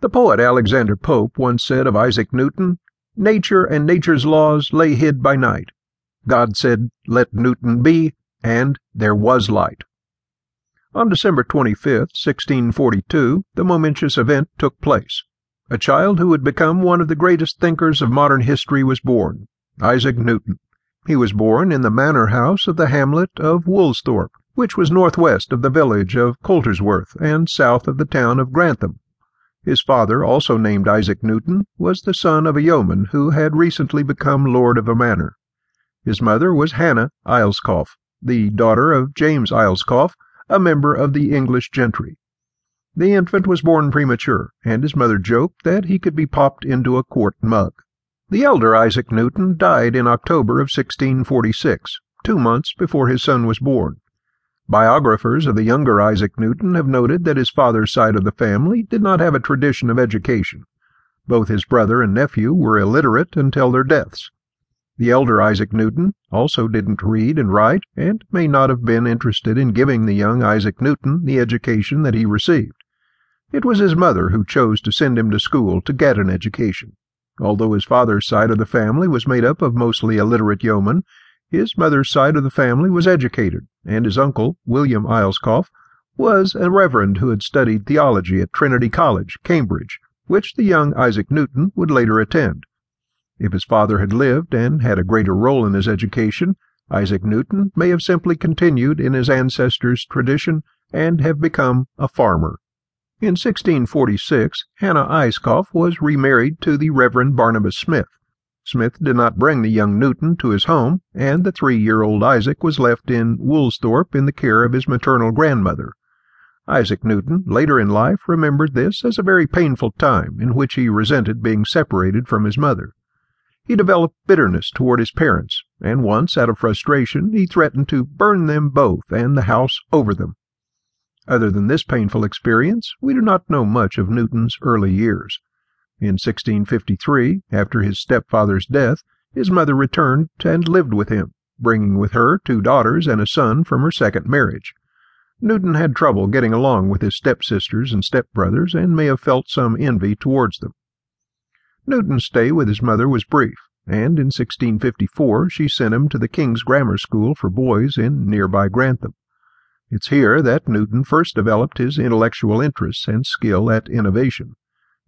The poet Alexander Pope once said of Isaac Newton, Nature and nature's laws lay hid by night. God said, Let Newton be, and there was light. On December 25, 1642, the momentous event took place. A child who would become one of the greatest thinkers of modern history was born, Isaac Newton. He was born in the manor house of the hamlet of Woolsthorpe, which was northwest of the village of Colsterworth and south of the town of Grantham. His father, also named Isaac Newton, was the son of a yeoman who had recently become lord of a manor. His mother was Hannah Ayscough, the daughter of James Ayscough, a member of the English gentry. The infant was born premature, and his mother joked that he could be popped into a quart mug. The elder Isaac Newton died in October of 1646, two months before his son was born. Biographers of the younger Isaac Newton have noted that his father's side of the family did not have a tradition of education. Both his brother and nephew were illiterate until their deaths. The elder Isaac Newton also didn't read and write, and may not have been interested in giving the young Isaac Newton the education that he received. It was his mother who chose to send him to school to get an education. Although his father's side of the family was made up of mostly illiterate yeomen, his mother's side of the family was educated, and his uncle, William Ayscough, was a reverend who had studied theology at Trinity College, Cambridge, which the young Isaac Newton would later attend. If his father had lived and had a greater role in his education, Isaac Newton may have simply continued in his ancestors' tradition and have become a farmer. In 1646, Hannah Ayscough was remarried to the Reverend Barnabas Smith. Smith did not bring the young Newton to his home, and the three-year-old Isaac was left in Woolsthorpe in the care of his maternal grandmother. Isaac Newton, later in life, remembered this as a very painful time in which he resented being separated from his mother. He developed bitterness toward his parents, and once, out of frustration, he threatened to burn them both and the house over them. Other than this painful experience, we do not know much of Newton's early years. In 1653, after his stepfather's death, his mother returned and lived with him, bringing with her two daughters and a son from her second marriage. Newton had trouble getting along with his stepsisters and stepbrothers and may have felt some envy towards them. Newton's stay with his mother was brief, and in 1654 she sent him to the King's Grammar School for boys in nearby Grantham. It's here that Newton first developed his intellectual interests and skill at innovation.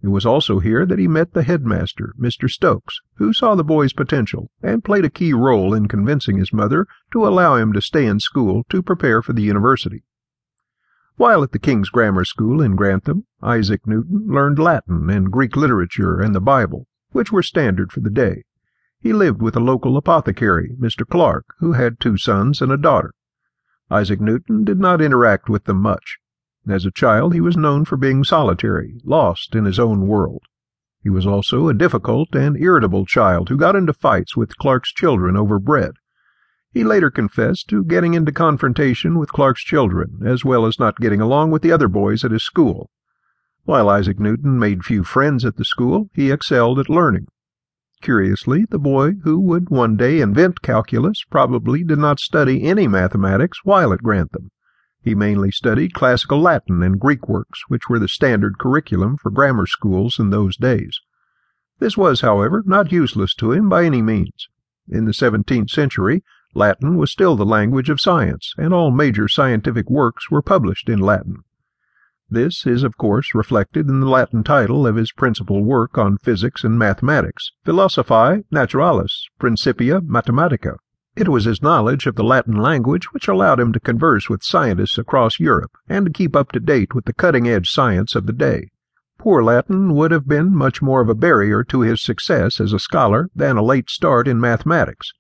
It was also here that he met the headmaster, Mr. Stokes, who saw the boy's potential and played a key role in convincing his mother to allow him to stay in school to prepare for the university. While at the King's Grammar School in Grantham, Isaac Newton learned Latin and Greek literature and the Bible, which were standard for the day. He lived with a local apothecary, Mr. Clark, who had two sons and a daughter. Isaac Newton did not interact with them much. As a child, he was known for being solitary, lost in his own world. He was also a difficult and irritable child who got into fights with Clark's children over bread. He later confessed to getting into confrontation with Clark's children, as well as not getting along with the other boys at his school. While Isaac Newton made few friends at the school, he excelled at learning. Curiously, the boy who would one day invent calculus probably did not study any mathematics while at Grantham. He mainly studied classical Latin and Greek works, which were the standard curriculum for grammar schools in those days. This was, however, not useless to him by any means. In the seventeenth century, Latin was still the language of science, and all major scientific works were published in Latin. This is, of course, reflected in the Latin title of his principal work on physics and mathematics, Philosophiae Naturalis Principia Mathematica. It was his knowledge of the Latin language which allowed him to converse with scientists across Europe and to keep up to date with the cutting-edge science of the day. Poor Latin would have been much more of a barrier to his success as a scholar than a late start in mathematics,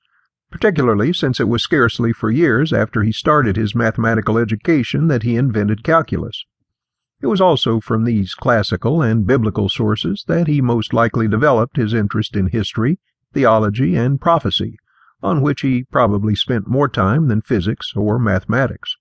particularly since it was scarcely four years after he started his mathematical education that he invented calculus. It was also from these classical and biblical sources that he most likely developed his interest in history, theology, and prophecy, on which he probably spent more time than physics or mathematics.